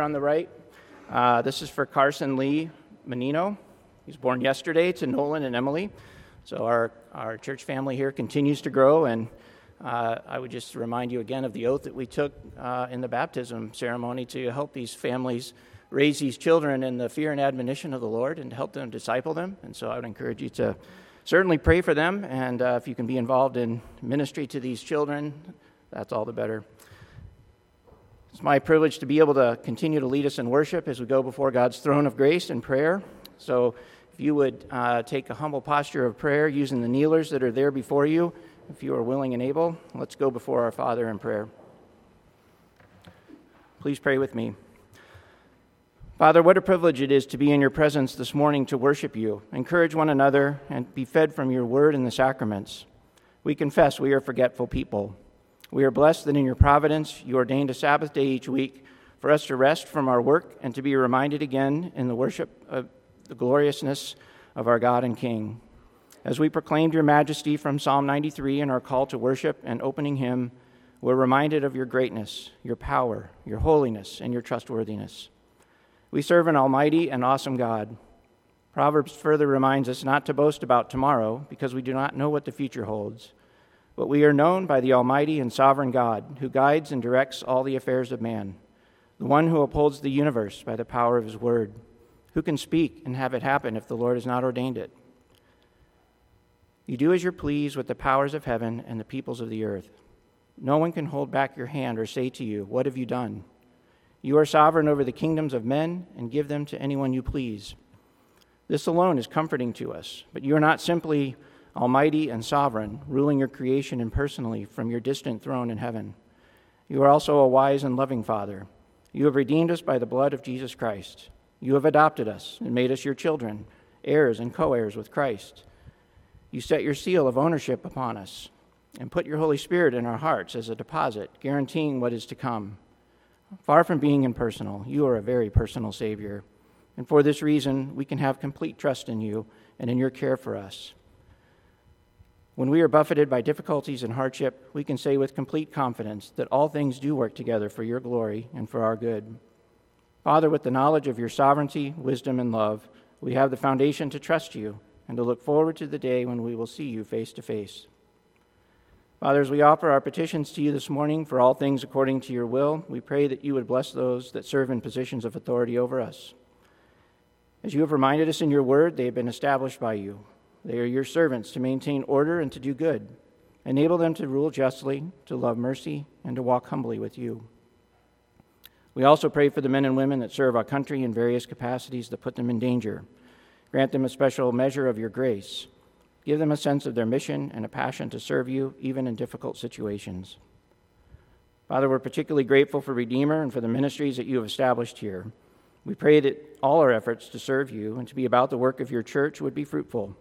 on the right. Uh, this is for Carson Lee Menino. He was born yesterday to Nolan and Emily. So our, our church family here continues to grow, and uh, I would just remind you again of the oath that we took uh, in the baptism ceremony to help these families raise these children in the fear and admonition of the Lord and help them disciple them. And so I would encourage you to certainly pray for them, and uh, if you can be involved in ministry to these children, that's all the better. It's my privilege to be able to continue to lead us in worship as we go before God's throne of grace in prayer. So, if you would uh, take a humble posture of prayer using the kneelers that are there before you, if you are willing and able, let's go before our Father in prayer. Please pray with me. Father, what a privilege it is to be in your presence this morning to worship you, encourage one another, and be fed from your word and the sacraments. We confess we are forgetful people. We are blessed that in your providence you ordained a Sabbath day each week for us to rest from our work and to be reminded again in the worship of the gloriousness of our God and King. As we proclaimed your majesty from Psalm 93 in our call to worship and opening hymn, we're reminded of your greatness, your power, your holiness, and your trustworthiness. We serve an almighty and awesome God. Proverbs further reminds us not to boast about tomorrow because we do not know what the future holds. But we are known by the Almighty and Sovereign God, who guides and directs all the affairs of man, the one who upholds the universe by the power of his word, who can speak and have it happen if the Lord has not ordained it. You do as you please with the powers of heaven and the peoples of the earth. No one can hold back your hand or say to you, What have you done? You are sovereign over the kingdoms of men and give them to anyone you please. This alone is comforting to us, but you are not simply almighty and sovereign, ruling your creation impersonally from your distant throne in heaven. You are also a wise and loving Father. You have redeemed us by the blood of Jesus Christ. You have adopted us and made us your children, heirs and co heirs with Christ. You set your seal of ownership upon us and put your Holy Spirit in our hearts as a deposit, guaranteeing what is to come. Far from being impersonal, you are a very personal Savior. And for this reason, we can have complete trust in you and in your care for us. When we are buffeted by difficulties and hardship, we can say with complete confidence that all things do work together for your glory and for our good. Father, with the knowledge of your sovereignty, wisdom, and love, we have the foundation to trust you and to look forward to the day when we will see you face to face. Father, as we offer our petitions to you this morning for all things according to your will, we pray that you would bless those that serve in positions of authority over us. As you have reminded us in your word, they have been established by you. They are your servants to maintain order and to do good. Enable them to rule justly, to love mercy, and to walk humbly with you. We also pray for the men and women that serve our country in various capacities that put them in danger. Grant them a special measure of your grace. Give them a sense of their mission and a passion to serve you, even in difficult situations. Father, we're particularly grateful for Redeemer and for the ministries that you have established here. We pray that all our efforts to serve you and to be about the work of your church would be fruitful.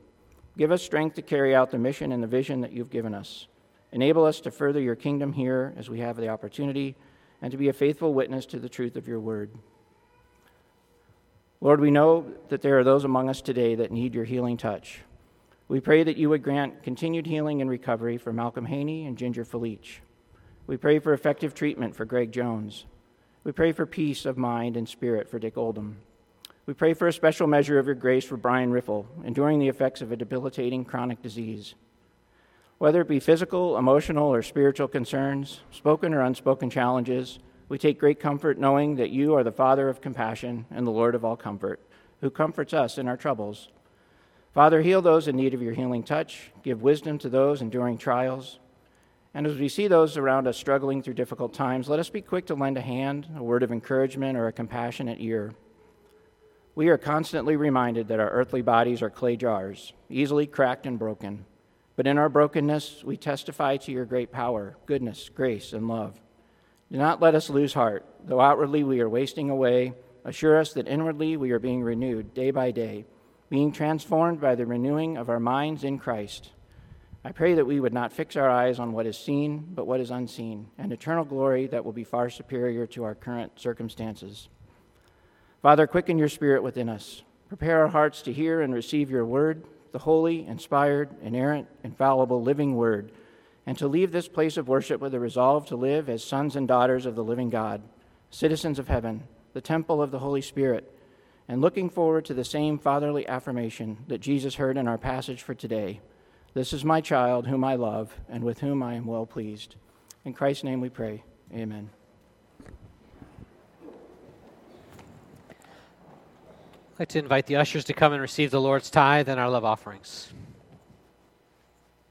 Give us strength to carry out the mission and the vision that you've given us. Enable us to further your kingdom here as we have the opportunity and to be a faithful witness to the truth of your word. Lord, we know that there are those among us today that need your healing touch. We pray that you would grant continued healing and recovery for Malcolm Haney and Ginger Felich. We pray for effective treatment for Greg Jones. We pray for peace of mind and spirit for Dick Oldham. We pray for a special measure of your grace for Brian Riffle, enduring the effects of a debilitating chronic disease. Whether it be physical, emotional, or spiritual concerns, spoken or unspoken challenges, we take great comfort knowing that you are the Father of compassion and the Lord of all comfort, who comforts us in our troubles. Father, heal those in need of your healing touch, give wisdom to those enduring trials. And as we see those around us struggling through difficult times, let us be quick to lend a hand, a word of encouragement, or a compassionate ear. We are constantly reminded that our earthly bodies are clay jars, easily cracked and broken. But in our brokenness, we testify to your great power, goodness, grace, and love. Do not let us lose heart. Though outwardly we are wasting away, assure us that inwardly we are being renewed day by day, being transformed by the renewing of our minds in Christ. I pray that we would not fix our eyes on what is seen, but what is unseen, an eternal glory that will be far superior to our current circumstances. Father, quicken your spirit within us. Prepare our hearts to hear and receive your word, the holy, inspired, inerrant, infallible, living word, and to leave this place of worship with a resolve to live as sons and daughters of the living God, citizens of heaven, the temple of the Holy Spirit, and looking forward to the same fatherly affirmation that Jesus heard in our passage for today. This is my child whom I love and with whom I am well pleased. In Christ's name we pray. Amen. I'd like to invite the ushers to come and receive the Lord's tithe and our love offerings.